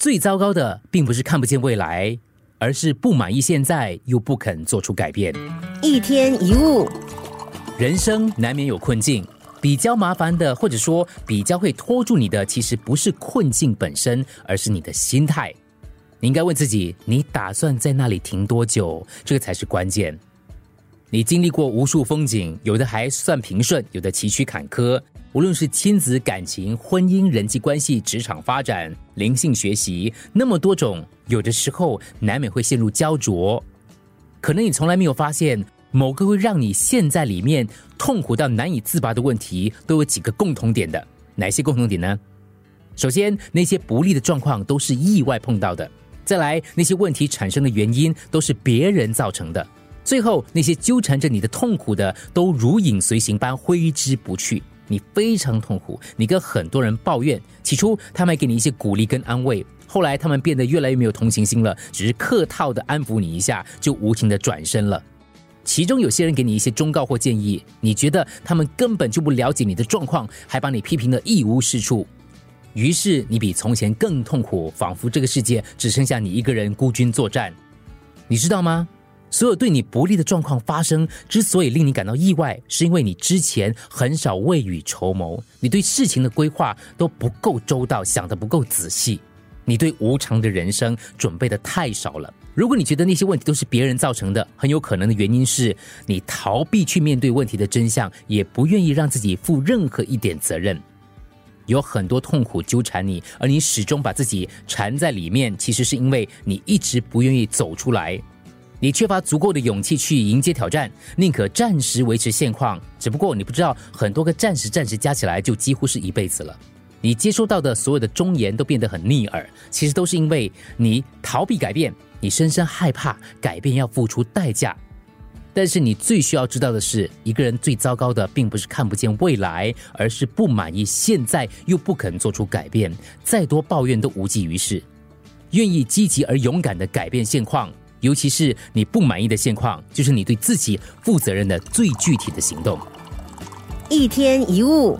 最糟糕的并不是看不见未来，而是不满意现在又不肯做出改变。一天一物，人生难免有困境，比较麻烦的，或者说比较会拖住你的，其实不是困境本身，而是你的心态。你应该问自己：你打算在那里停多久？这个才是关键。你经历过无数风景，有的还算平顺，有的崎岖坎坷。无论是亲子感情、婚姻、人际关系、职场发展、灵性学习，那么多种，有的时候难免会陷入焦灼。可能你从来没有发现，某个会让你陷在里面痛苦到难以自拔的问题，都有几个共同点的。哪些共同点呢？首先，那些不利的状况都是意外碰到的；再来，那些问题产生的原因都是别人造成的；最后，那些纠缠着你的痛苦的，都如影随形般挥之不去。你非常痛苦，你跟很多人抱怨，起初他们给你一些鼓励跟安慰，后来他们变得越来越没有同情心了，只是客套的安抚你一下，就无情的转身了。其中有些人给你一些忠告或建议，你觉得他们根本就不了解你的状况，还把你批评的一无是处，于是你比从前更痛苦，仿佛这个世界只剩下你一个人孤军作战。你知道吗？所有对你不利的状况发生，之所以令你感到意外，是因为你之前很少未雨绸缪，你对事情的规划都不够周到，想得不够仔细，你对无常的人生准备的太少了。如果你觉得那些问题都是别人造成的，很有可能的原因是你逃避去面对问题的真相，也不愿意让自己负任何一点责任。有很多痛苦纠缠你，而你始终把自己缠在里面，其实是因为你一直不愿意走出来。你缺乏足够的勇气去迎接挑战，宁可暂时维持现况。只不过你不知道，很多个暂时、暂时加起来就几乎是一辈子了。你接收到的所有的忠言都变得很逆耳，其实都是因为你逃避改变，你深深害怕改变要付出代价。但是你最需要知道的是，一个人最糟糕的并不是看不见未来，而是不满意现在又不肯做出改变。再多抱怨都无济于事，愿意积极而勇敢的改变现况。尤其是你不满意的现况，就是你对自己负责任的最具体的行动。一天一物。